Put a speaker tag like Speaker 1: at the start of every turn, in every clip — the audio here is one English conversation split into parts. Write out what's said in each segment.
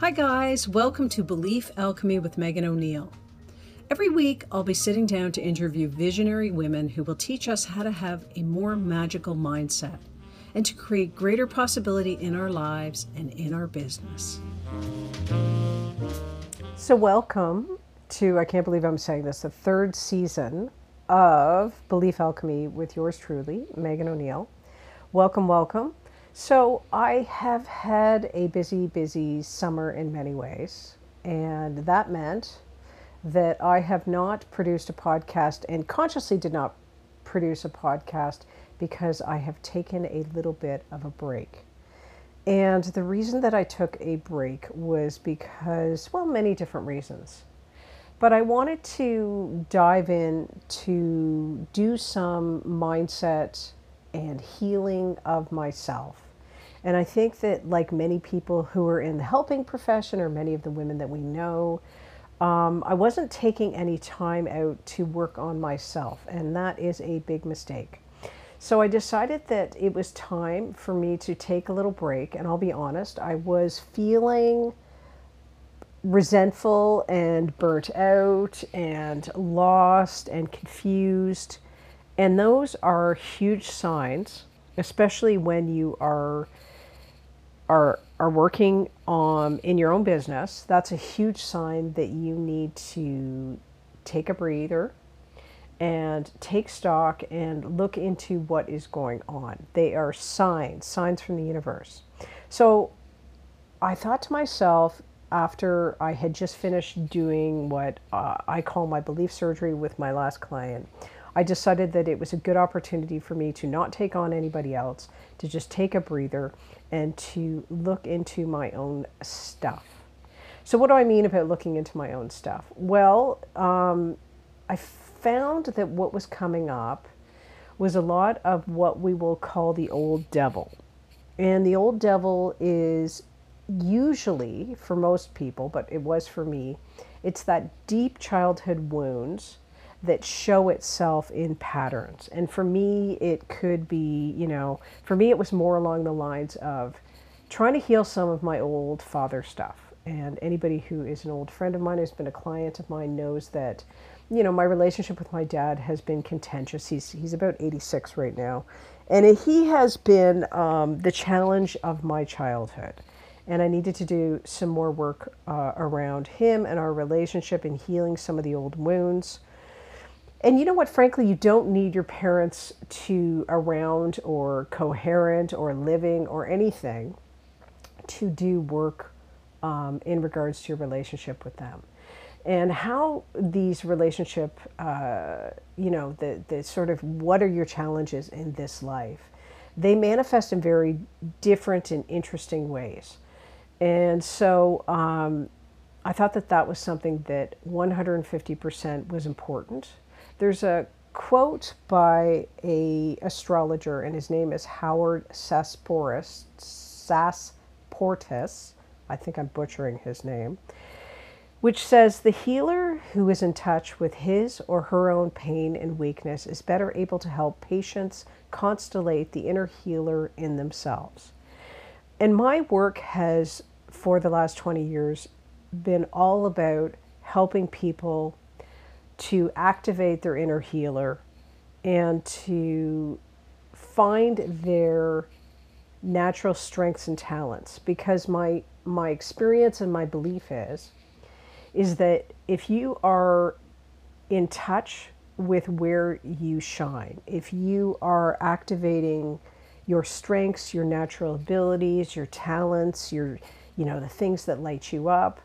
Speaker 1: Hi, guys. Welcome to Belief Alchemy with Megan O'Neill. Every week, I'll be sitting down to interview visionary women who will teach us how to have a more magical mindset and to create greater possibility in our lives and in our business.
Speaker 2: So, welcome to, I can't believe I'm saying this, the third season of Belief Alchemy with yours truly, Megan O'Neill. Welcome, welcome. So, I have had a busy, busy summer in many ways, and that meant that I have not produced a podcast and consciously did not produce a podcast because I have taken a little bit of a break. And the reason that I took a break was because, well, many different reasons. But I wanted to dive in to do some mindset and healing of myself. And I think that, like many people who are in the helping profession, or many of the women that we know, um, I wasn't taking any time out to work on myself, and that is a big mistake. So I decided that it was time for me to take a little break, and I'll be honest, I was feeling resentful and burnt out and lost and confused. And those are huge signs, especially when you are are are working um, in your own business, that's a huge sign that you need to take a breather and take stock and look into what is going on. They are signs, signs from the universe. So I thought to myself after I had just finished doing what uh, I call my belief surgery with my last client, I decided that it was a good opportunity for me to not take on anybody else, to just take a breather and to look into my own stuff. So, what do I mean about looking into my own stuff? Well, um, I found that what was coming up was a lot of what we will call the old devil. And the old devil is usually, for most people, but it was for me, it's that deep childhood wounds that show itself in patterns. And for me, it could be, you know, for me, it was more along the lines of trying to heal some of my old father stuff. And anybody who is an old friend of mine who's been a client of mine knows that, you know, my relationship with my dad has been contentious. He's, he's about 86 right now. And he has been um, the challenge of my childhood. And I needed to do some more work uh, around him and our relationship and healing some of the old wounds. And you know what? Frankly, you don't need your parents to around or coherent or living or anything to do work um, in regards to your relationship with them. And how these relationship, uh, you know, the, the sort of what are your challenges in this life? They manifest in very different and interesting ways. And so um, I thought that that was something that 150% was important there's a quote by a astrologer, and his name is Howard Sasporis, Sasportis. I think I'm butchering his name, which says the healer who is in touch with his or her own pain and weakness is better able to help patients constellate the inner healer in themselves. And my work has, for the last 20 years, been all about helping people to activate their inner healer and to find their natural strengths and talents. Because my my experience and my belief is is that if you are in touch with where you shine if you are activating your strengths your natural abilities your talents your you know the things that light you up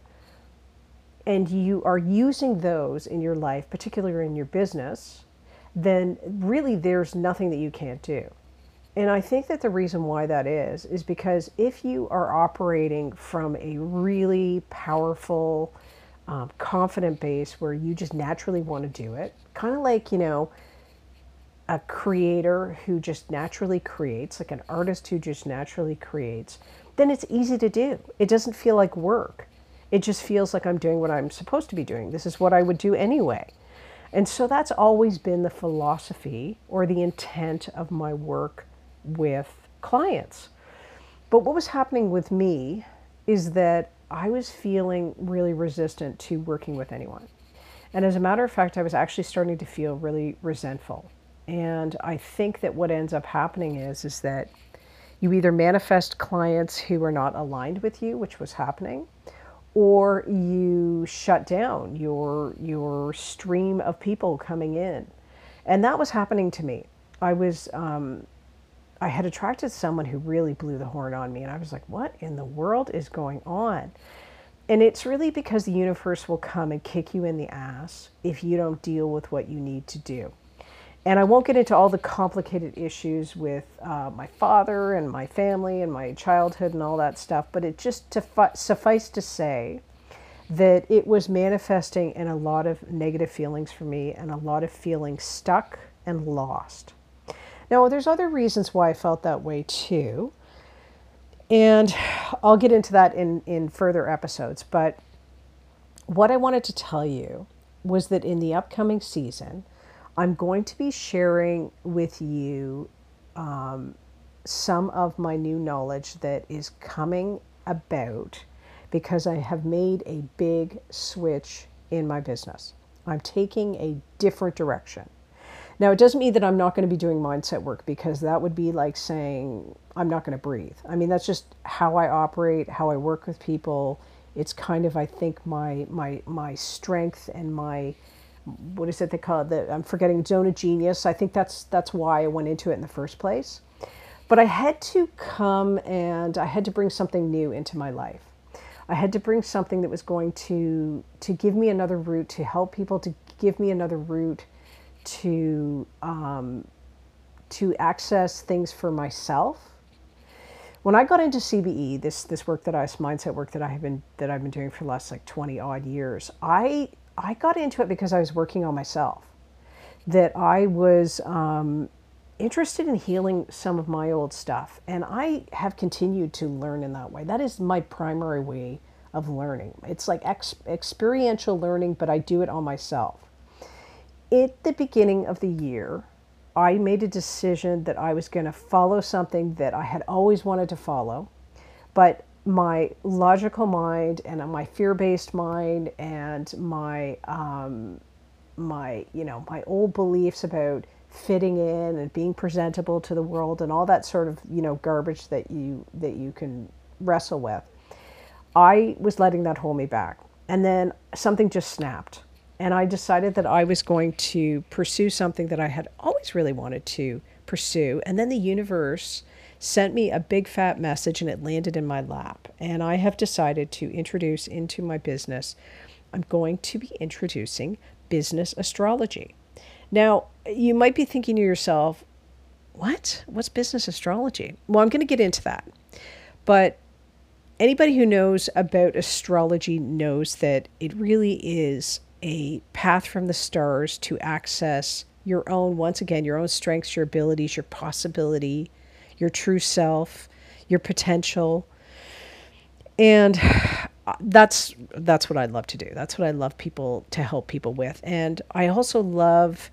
Speaker 2: and you are using those in your life, particularly in your business, then really there's nothing that you can't do. And I think that the reason why that is, is because if you are operating from a really powerful, um, confident base where you just naturally want to do it, kind of like, you know, a creator who just naturally creates, like an artist who just naturally creates, then it's easy to do. It doesn't feel like work. It just feels like I'm doing what I'm supposed to be doing. This is what I would do anyway. And so that's always been the philosophy or the intent of my work with clients. But what was happening with me is that I was feeling really resistant to working with anyone. And as a matter of fact, I was actually starting to feel really resentful. And I think that what ends up happening is is that you either manifest clients who are not aligned with you, which was happening, or you shut down your your stream of people coming in. And that was happening to me. I was um, I had attracted someone who really blew the horn on me, and I was like, "What in the world is going on?" And it's really because the universe will come and kick you in the ass if you don't deal with what you need to do. And I won't get into all the complicated issues with uh, my father and my family and my childhood and all that stuff, but it just to suffice to say that it was manifesting in a lot of negative feelings for me and a lot of feeling stuck and lost. Now, there's other reasons why I felt that way too. And I'll get into that in, in further episodes. But what I wanted to tell you was that in the upcoming season, I'm going to be sharing with you um, some of my new knowledge that is coming about because I have made a big switch in my business. I'm taking a different direction. Now, it doesn't mean that I'm not going to be doing mindset work because that would be like saying I'm not going to breathe. I mean, that's just how I operate, how I work with people. It's kind of, I think, my my my strength and my what is it they call it? The, I'm forgetting zone of genius. I think that's that's why I went into it in the first place. But I had to come and I had to bring something new into my life. I had to bring something that was going to to give me another route to help people to give me another route to um, to access things for myself. When I got into CBE, this this work that I this mindset work that I have been that I've been doing for the last like twenty odd years, I I got into it because I was working on myself. That I was um, interested in healing some of my old stuff, and I have continued to learn in that way. That is my primary way of learning. It's like ex- experiential learning, but I do it on myself at the beginning of the year, I made a decision that I was going to follow something that I had always wanted to follow, but my logical mind and my fear-based mind and my um, my you know my old beliefs about fitting in and being presentable to the world and all that sort of you know garbage that you that you can wrestle with. I was letting that hold me back, and then something just snapped and I decided that I was going to pursue something that I had always really wanted to pursue. And then the universe sent me a big fat message and it landed in my lap. And I have decided to introduce into my business, I'm going to be introducing business astrology. Now, you might be thinking to yourself, what? What's business astrology? Well, I'm going to get into that. But anybody who knows about astrology knows that it really is a path from the stars to access your own, once again, your own strengths, your abilities, your possibility, your true self, your potential. And that's that's what I love to do. That's what I love people to help people with. And I also love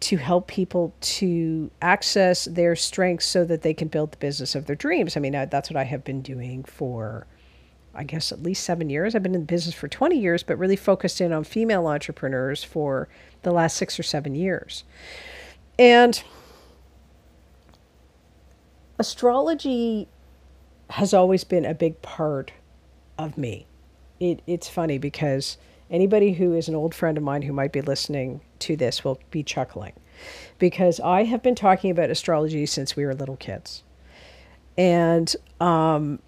Speaker 2: to help people to access their strengths so that they can build the business of their dreams. I mean, that's what I have been doing for I guess, at least seven years. I've been in the business for 20 years, but really focused in on female entrepreneurs for the last six or seven years. And astrology has always been a big part of me. It, it's funny because anybody who is an old friend of mine who might be listening to this will be chuckling because I have been talking about astrology since we were little kids. And um,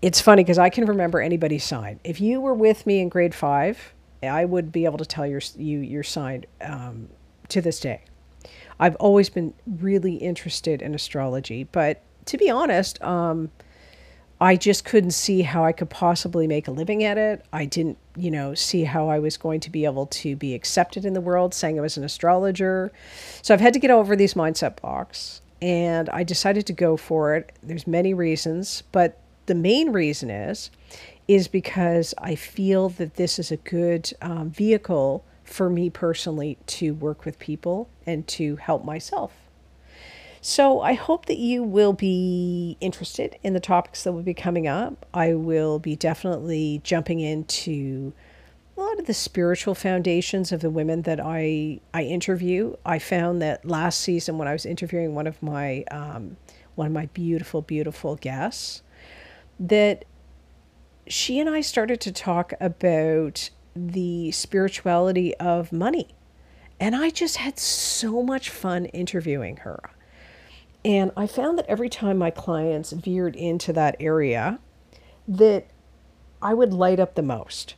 Speaker 2: it's funny because I can remember anybody's sign. If you were with me in grade five, I would be able to tell your you your sign um, to this day. I've always been really interested in astrology, but to be honest, um, I just couldn't see how I could possibly make a living at it. I didn't, you know, see how I was going to be able to be accepted in the world, saying I was an astrologer. So I've had to get over these mindset blocks, and I decided to go for it. There's many reasons, but the main reason is is because I feel that this is a good um, vehicle for me personally to work with people and to help myself. So I hope that you will be interested in the topics that will be coming up. I will be definitely jumping into a lot of the spiritual foundations of the women that I I interview. I found that last season when I was interviewing one of my um, one of my beautiful beautiful guests that she and I started to talk about the spirituality of money. And I just had so much fun interviewing her. And I found that every time my clients veered into that area, that I would light up the most.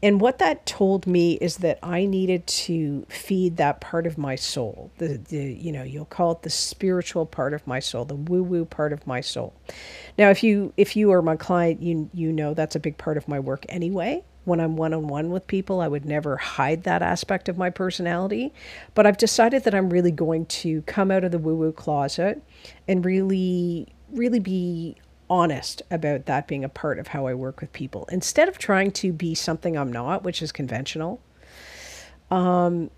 Speaker 2: And what that told me is that I needed to feed that part of my soul. The, the you know, you'll call it the spiritual part of my soul, the woo-woo part of my soul. Now, if you if you are my client, you you know that's a big part of my work anyway when I'm one on one with people. I would never hide that aspect of my personality. But I've decided that I'm really going to come out of the woo woo closet and really, really be honest about that being a part of how I work with people instead of trying to be something I'm not, which is conventional. Um,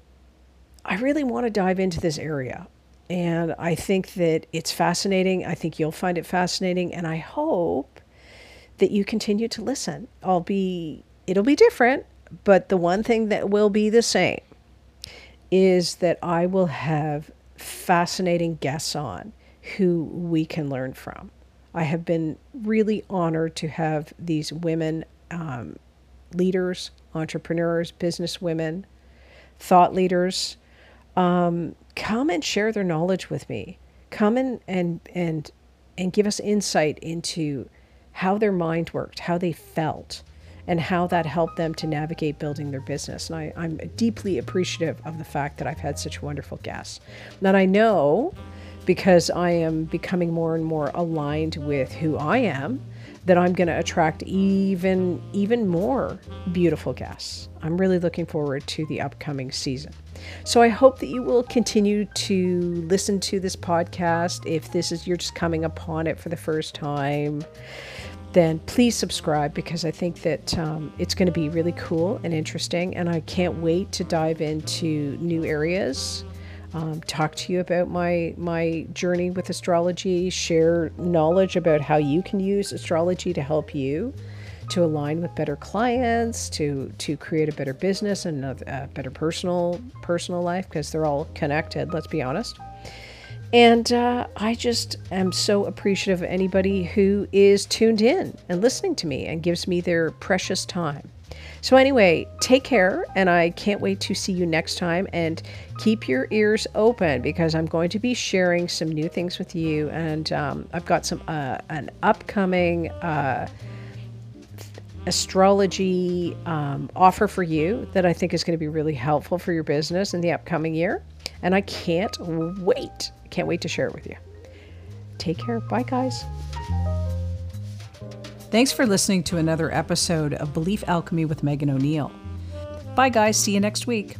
Speaker 2: I really want to dive into this area. And I think that it's fascinating. I think you'll find it fascinating. And I hope that you continue to listen. I'll be It'll be different, but the one thing that will be the same is that I will have fascinating guests on who we can learn from. I have been really honored to have these women um, leaders, entrepreneurs, business women, thought leaders um, come and share their knowledge with me. Come and and and and give us insight into how their mind worked, how they felt, and how that helped them to navigate building their business. And I, I'm deeply appreciative of the fact that I've had such wonderful guests. That I know because I am becoming more and more aligned with who I am that I'm going to attract even even more beautiful guests. I'm really looking forward to the upcoming season. So I hope that you will continue to listen to this podcast if this is you're just coming upon it for the first time then please subscribe because I think that um, it's going to be really cool and interesting. And I can't wait to dive into new areas, um, talk to you about my my journey with astrology, share knowledge about how you can use astrology to help you to align with better clients, to to create a better business and a, a better personal personal life because they're all connected. Let's be honest. And uh, I just am so appreciative of anybody who is tuned in and listening to me and gives me their precious time. So, anyway, take care, and I can't wait to see you next time. And keep your ears open because I'm going to be sharing some new things with you. And um, I've got some uh, an upcoming uh, astrology um, offer for you that I think is going to be really helpful for your business in the upcoming year. And I can't wait can't wait to share it with you. Take care. Bye, guys.
Speaker 1: Thanks for listening to another episode of Belief Alchemy with Megan O'Neill. Bye, guys. See you next week.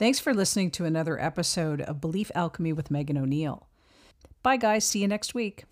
Speaker 1: Thanks for listening to another episode of Belief Alchemy with Megan O'Neill. Bye, guys. See you next week.